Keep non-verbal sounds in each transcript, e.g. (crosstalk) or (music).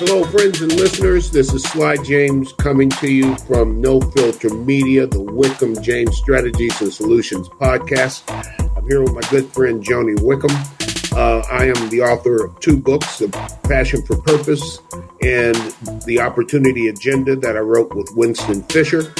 Hello, friends and listeners. This is Sly James coming to you from No Filter Media, the Wickham James Strategies and Solutions podcast. I'm here with my good friend Joni Wickham. Uh, I am the author of two books, The Passion for Purpose and The Opportunity Agenda, that I wrote with Winston Fisher.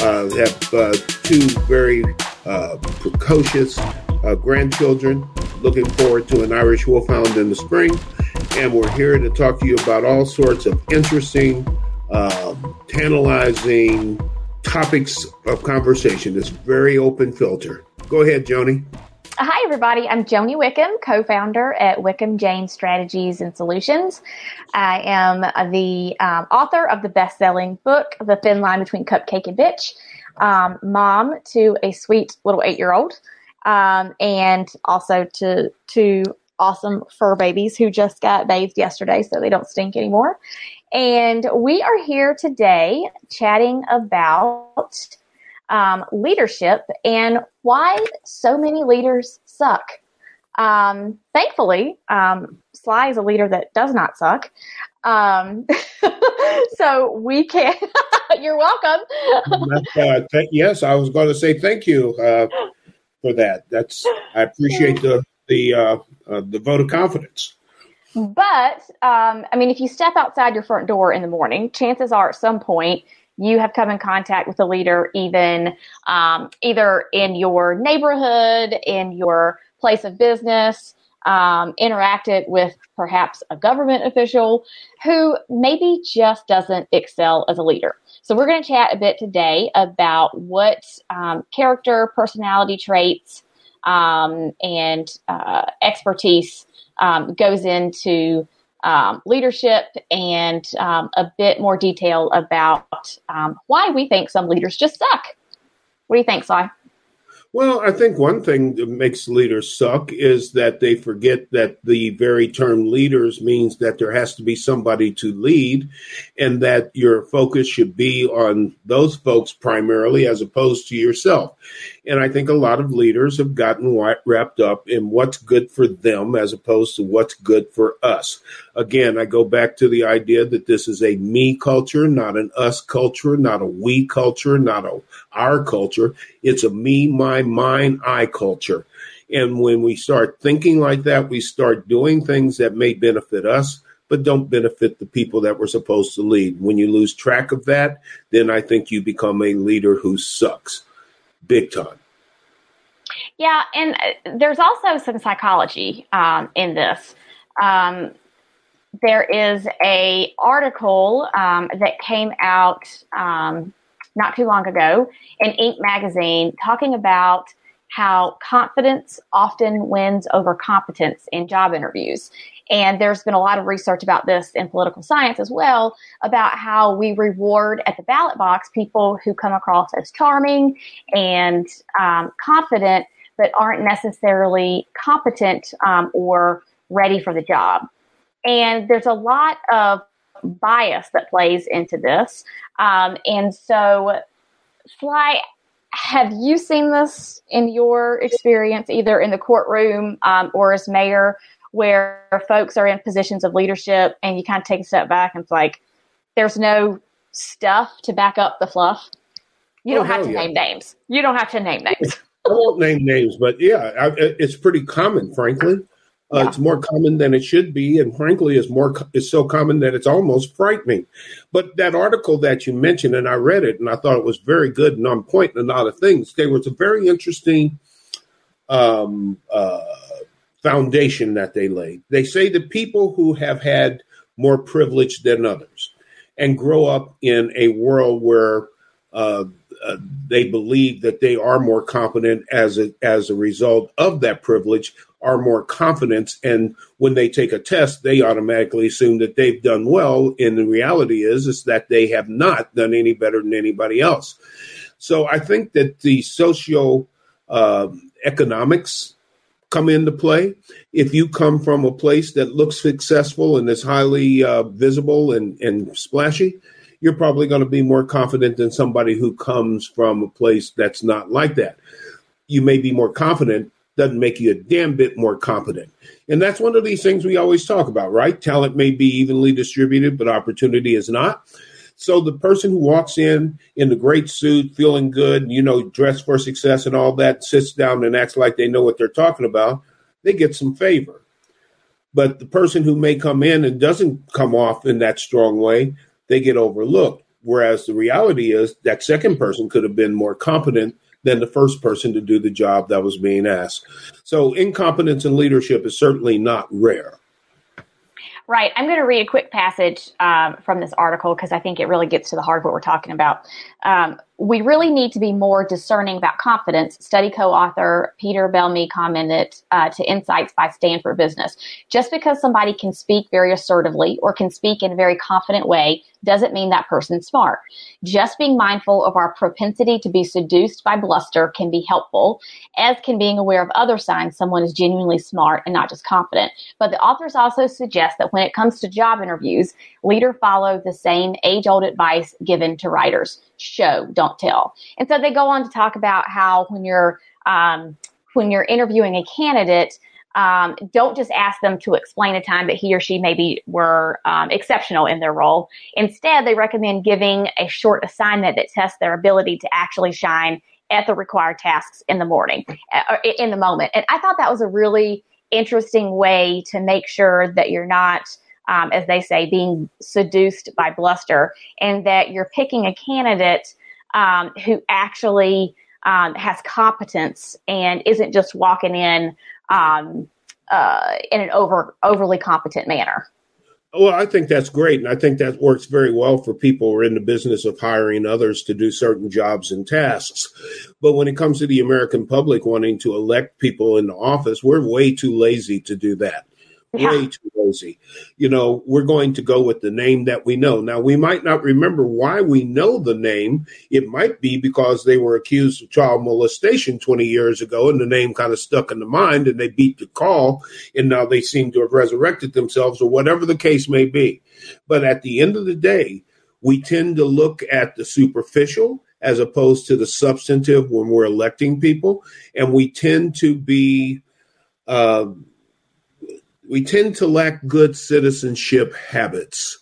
Uh, have uh, two very uh, precocious uh, grandchildren. Looking forward to an Irish Wolfhound in the spring and we're here to talk to you about all sorts of interesting, uh, tantalizing topics of conversation. This very open filter. Go ahead, Joni. Hi, everybody. I'm Joni Wickham, co founder at Wickham James Strategies and Solutions. I am the um, author of the best selling book, The Thin Line Between Cupcake and Bitch, um, mom to a sweet little eight year old, um, and also to, to awesome fur babies who just got bathed yesterday so they don't stink anymore. And we are here today chatting about um, leadership and why so many leaders suck. Um, thankfully, um, Sly is a leader that does not suck. Um, (laughs) so we can. (laughs) you're welcome. uh, th- yes, I was going to say thank you uh, for that. That's I appreciate the the uh, uh, the vote of confidence. But um, I mean, if you step outside your front door in the morning, chances are at some point you have come in contact with a leader, even um, either in your neighborhood, in your place of business, um, interacted with perhaps a government official who maybe just doesn't excel as a leader. So we're going to chat a bit today about what um, character, personality traits um, and uh, expertise um, goes into um, leadership and um, a bit more detail about um, why we think some leaders just suck. What do you think, Si? Well, I think one thing that makes leaders suck is that they forget that the very term leaders means that there has to be somebody to lead and that your focus should be on those folks primarily as opposed to yourself. And I think a lot of leaders have gotten wrapped up in what's good for them as opposed to what's good for us. Again, I go back to the idea that this is a me culture, not an us culture, not a we culture, not a our culture. It's a me, my, mine, I culture. And when we start thinking like that, we start doing things that may benefit us, but don't benefit the people that we're supposed to lead. When you lose track of that, then I think you become a leader who sucks big time. Yeah, and uh, there's also some psychology um, in this. Um, there is a article um, that came out um, not too long ago in Inc. magazine talking about how confidence often wins over competence in job interviews. And there's been a lot of research about this in political science as well about how we reward at the ballot box people who come across as charming and um, confident, but aren't necessarily competent um, or ready for the job. And there's a lot of bias that plays into this. Um, and so, Sly, have you seen this in your experience, either in the courtroom um, or as mayor, where folks are in positions of leadership and you kind of take a step back and it's like, there's no stuff to back up the fluff? You don't oh, have to yeah. name names. You don't have to name names. I won't name names, but yeah, I, it's pretty common, frankly. Uh, yeah. It's more common than it should be, and frankly, is more is so common that it's almost frightening. But that article that you mentioned, and I read it, and I thought it was very good and on point and a lot of things. There was a very interesting um, uh, foundation that they laid. They say that people who have had more privilege than others and grow up in a world where uh, uh, they believe that they are more competent as a, as a result of that privilege are more confident and when they take a test they automatically assume that they've done well and the reality is is that they have not done any better than anybody else. So i think that the socio uh, economics come into play. If you come from a place that looks successful and is highly uh, visible and, and splashy you're probably going to be more confident than somebody who comes from a place that's not like that you may be more confident doesn't make you a damn bit more competent. And that's one of these things we always talk about, right? Talent may be evenly distributed, but opportunity is not. So the person who walks in in the great suit, feeling good, you know, dressed for success and all that, sits down and acts like they know what they're talking about, they get some favor. But the person who may come in and doesn't come off in that strong way, they get overlooked. Whereas the reality is that second person could have been more competent than the first person to do the job that was being asked. So incompetence in leadership is certainly not rare. Right. I'm going to read a quick passage um, from this article because I think it really gets to the heart of what we're talking about. Um, we really need to be more discerning about confidence, study co author Peter Belmi commented uh, to Insights by Stanford Business. Just because somebody can speak very assertively or can speak in a very confident way doesn't mean that person's smart. Just being mindful of our propensity to be seduced by bluster can be helpful, as can being aware of other signs someone is genuinely smart and not just confident. But the authors also suggest that when it comes to job interviews, leaders follow the same age old advice given to writers show, don't tell. And so they go on to talk about how when you're um, when you're interviewing a candidate, um, don't just ask them to explain a time that he or she maybe were um, exceptional in their role. Instead, they recommend giving a short assignment that tests their ability to actually shine at the required tasks in the morning, uh, in the moment. And I thought that was a really interesting way to make sure that you're not um, as they say, being seduced by bluster, and that you're picking a candidate um, who actually um, has competence and isn't just walking in um, uh, in an over overly competent manner. Well, I think that's great. And I think that works very well for people who are in the business of hiring others to do certain jobs and tasks. But when it comes to the American public wanting to elect people in the office, we're way too lazy to do that yeah. way too rosy. You know, we're going to go with the name that we know. Now, we might not remember why we know the name. It might be because they were accused of child molestation 20 years ago and the name kind of stuck in the mind and they beat the call and now they seem to have resurrected themselves or whatever the case may be. But at the end of the day, we tend to look at the superficial as opposed to the substantive when we're electing people. And we tend to be, uh, we tend to lack good citizenship habits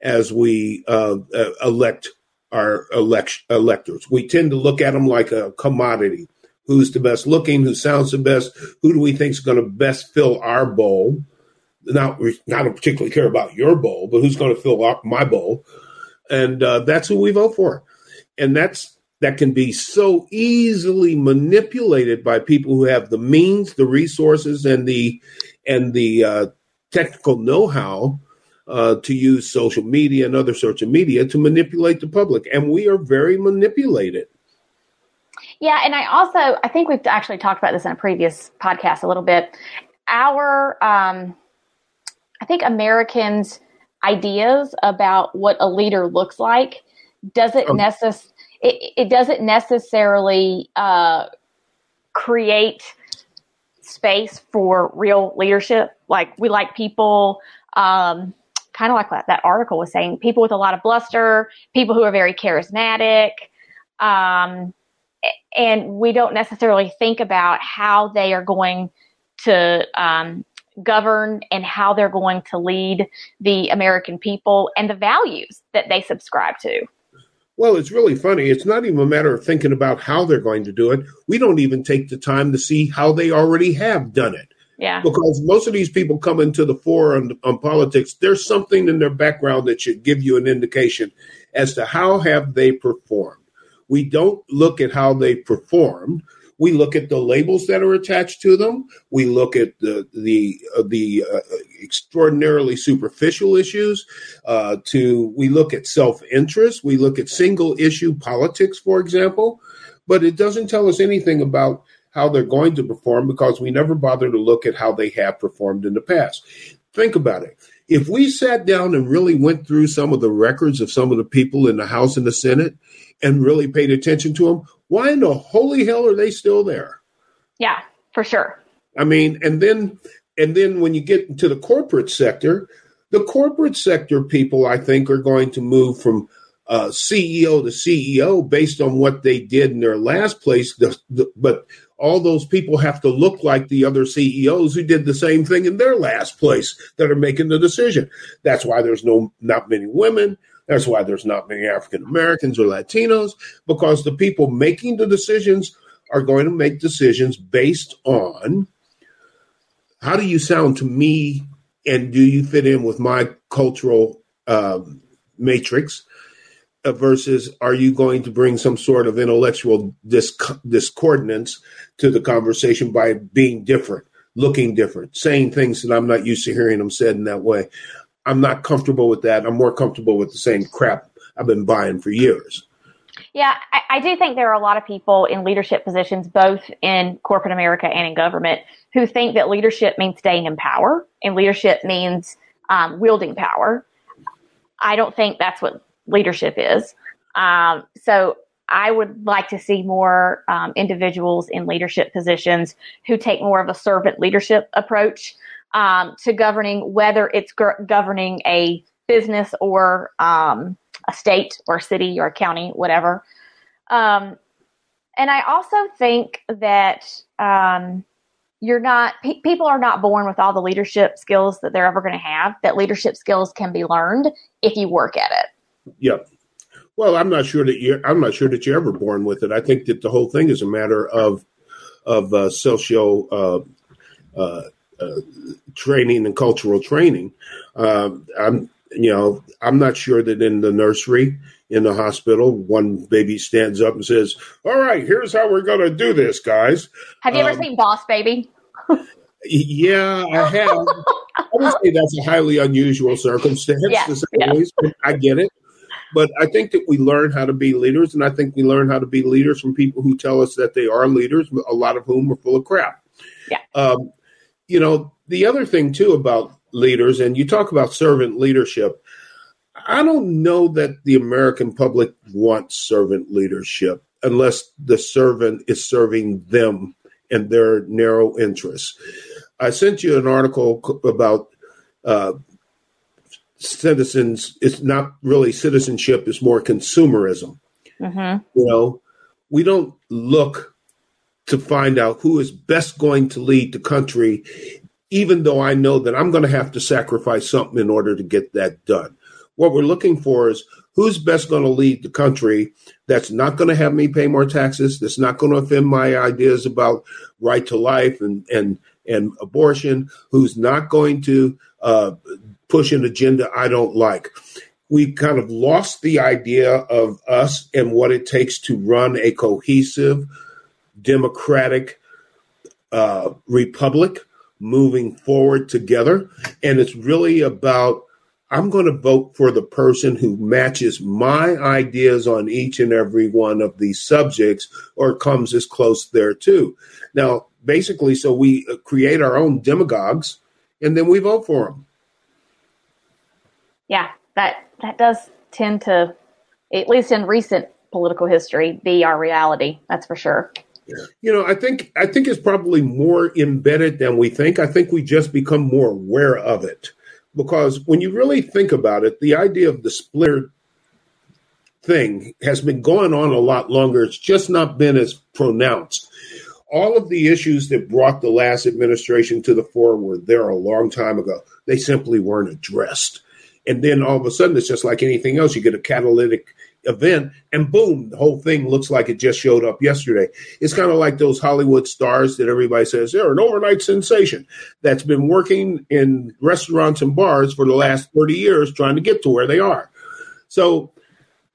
as we uh, uh, elect our elect- electors. We tend to look at them like a commodity. Who's the best looking? Who sounds the best? Who do we think is going to best fill our bowl? Not, we not particularly care about your bowl, but who's going to fill up my bowl? And uh, that's who we vote for. And that's that can be so easily manipulated by people who have the means, the resources, and the and the uh, technical know-how uh, to use social media and other sorts of media to manipulate the public, and we are very manipulated. Yeah, and I also I think we've actually talked about this in a previous podcast a little bit. Our um, I think Americans' ideas about what a leader looks like doesn't um, necess- it, it, doesn't necessarily uh, create space for real leadership. Like we like people, um, kind of like that, that article was saying, people with a lot of bluster, people who are very charismatic. Um, and we don't necessarily think about how they are going to um, govern and how they're going to lead the American people and the values that they subscribe to. Well, it's really funny. It's not even a matter of thinking about how they're going to do it. We don't even take the time to see how they already have done it. Yeah. Because most of these people come into the fore on, on politics, there's something in their background that should give you an indication as to how have they performed. We don't look at how they performed. We look at the labels that are attached to them. We look at the the uh, the uh, extraordinarily superficial issues. Uh, to we look at self interest. We look at single issue politics, for example. But it doesn't tell us anything about how they're going to perform because we never bother to look at how they have performed in the past. Think about it. If we sat down and really went through some of the records of some of the people in the House and the Senate and really paid attention to them, why in the holy hell are they still there? Yeah, for sure. I mean, and then and then when you get into the corporate sector, the corporate sector people I think are going to move from uh, CEO to CEO based on what they did in their last place. The, the, but all those people have to look like the other CEOs who did the same thing in their last place that are making the decision. That's why there's no not many women. That's why there's not many African Americans or Latinos because the people making the decisions are going to make decisions based on how do you sound to me and do you fit in with my cultural um, matrix uh, versus are you going to bring some sort of intellectual disc- discordance to the conversation by being different, looking different, saying things that I'm not used to hearing them said in that way. I'm not comfortable with that. I'm more comfortable with the same crap I've been buying for years. Yeah, I, I, do think there are a lot of people in leadership positions, both in corporate America and in government, who think that leadership means staying in power and leadership means um, wielding power. I don't think that's what leadership is. Um, so I would like to see more um, individuals in leadership positions who take more of a servant leadership approach um, to governing, whether it's governing a business or um, a state or a city or a county, whatever. Um, and I also think that um, you're not pe- people are not born with all the leadership skills that they're ever going to have. That leadership skills can be learned if you work at it. Yep. Well, I'm not sure that you I'm not sure that you're ever born with it. I think that the whole thing is a matter of of uh, socio uh, uh, uh training and cultural training. Um, I'm you know I'm not sure that in the nursery in the hospital one baby stands up and says, "All right, here's how we're going to do this, guys." Have you ever um, seen Boss Baby? yeah, I have. I would say that's a highly unusual circumstance yeah, to say yeah. least, I get it. But I think that we learn how to be leaders, and I think we learn how to be leaders from people who tell us that they are leaders, a lot of whom are full of crap. Yeah. Um, you know, the other thing too about leaders, and you talk about servant leadership. I don't know that the American public wants servant leadership unless the servant is serving them and their narrow interests. I sent you an article about uh, citizens it's not really citizenship it's more consumerism mm-hmm. you know we don't look to find out who is best going to lead the country even though i know that i'm going to have to sacrifice something in order to get that done what we're looking for is who's best going to lead the country that's not going to have me pay more taxes that's not going to offend my ideas about right to life and and and abortion who's not going to uh, push an agenda I don't like. We kind of lost the idea of us and what it takes to run a cohesive, democratic uh, republic moving forward together. And it's really about I'm going to vote for the person who matches my ideas on each and every one of these subjects or comes as close there too. Now, basically, so we uh, create our own demagogues and then we vote for them yeah, that that does tend to, at least in recent political history, be our reality. That's for sure. You know, I think I think it's probably more embedded than we think. I think we just become more aware of it because when you really think about it, the idea of the splitter thing has been going on a lot longer. It's just not been as pronounced. All of the issues that brought the last administration to the fore were there a long time ago. They simply weren't addressed. And then all of a sudden, it's just like anything else. You get a catalytic event, and boom, the whole thing looks like it just showed up yesterday. It's kind of like those Hollywood stars that everybody says they're an overnight sensation that's been working in restaurants and bars for the last 30 years trying to get to where they are. So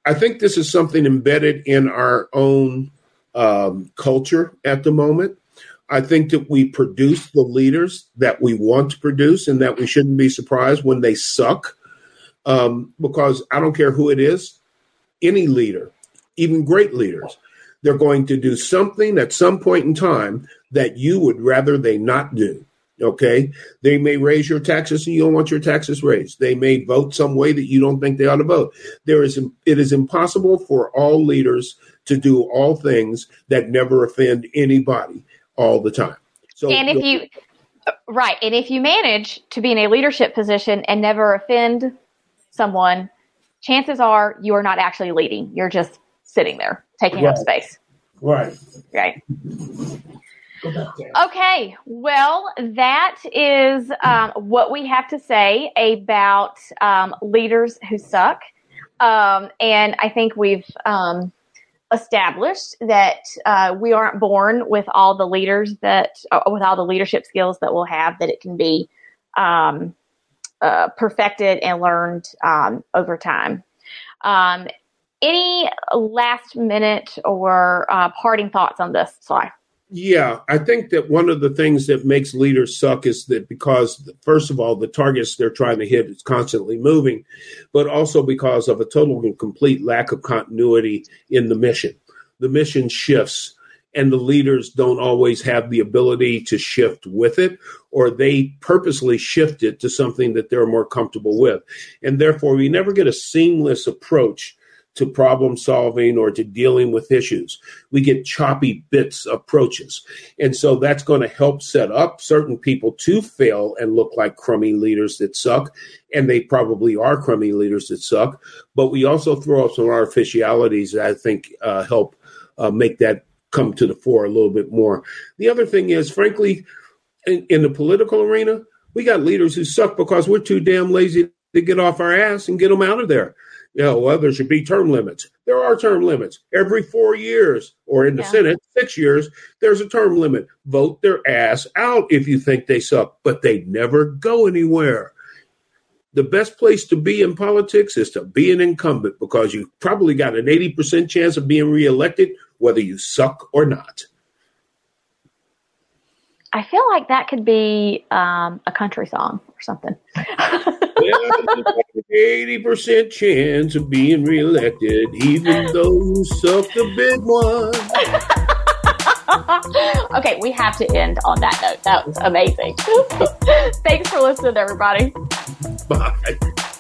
I think this is something embedded in our own um, culture at the moment. I think that we produce the leaders that we want to produce and that we shouldn't be surprised when they suck um, because I don't care who it is, any leader, even great leaders, they're going to do something at some point in time that you would rather they not do. Okay. They may raise your taxes and you don't want your taxes raised. They may vote some way that you don't think they ought to vote. There is, it is impossible for all leaders to do all things that never offend anybody all the time. So, and if you, right. And if you manage to be in a leadership position and never offend someone, chances are you are not actually leading. You're just sitting there taking right. up space. Right. Right. Okay, well, that is um, what we have to say about um, leaders who suck. Um, and I think we've um, established that uh, we aren't born with all the leaders that, uh, with all the leadership skills that we'll have, that it can be um, uh, perfected and learned um, over time. any last minute or uh, parting thoughts on this, Sly? Yeah, I think that one of the things that makes leaders suck is that because, first of all, the targets they're trying to hit is constantly moving, but also because of a total and complete lack of continuity in the mission. The mission shifts, and the leaders don't always have the ability to shift with it, or they purposely shift it to something that they're more comfortable with. And therefore, we never get a seamless approach to problem solving or to dealing with issues. We get choppy bits approaches. And so that's going to help set up certain people to fail and look like crummy leaders that suck. And they probably are crummy leaders that suck. But we also throw up some artificialities that I think uh, help uh, make that come to the fore a little bit more. The other thing is, frankly, in, in the political arena, we got leaders who suck because we're too damn lazy to get off our ass and get them out of there you know, well, there should be term limits. There are term limits. Every four years, or in the yeah. Senate, six years, there's a term limit. Vote their ass out if you think they suck, but they never go anywhere. The best place to be in politics is to be an incumbent because you probably got an 80% chance of being reelected, whether you suck or not. I feel like that could be um, a country song or something. Eighty percent chance of being reelected, even though you suck the big one. (laughs) okay, we have to end on that note. That was amazing. (laughs) Thanks for listening, everybody. Bye.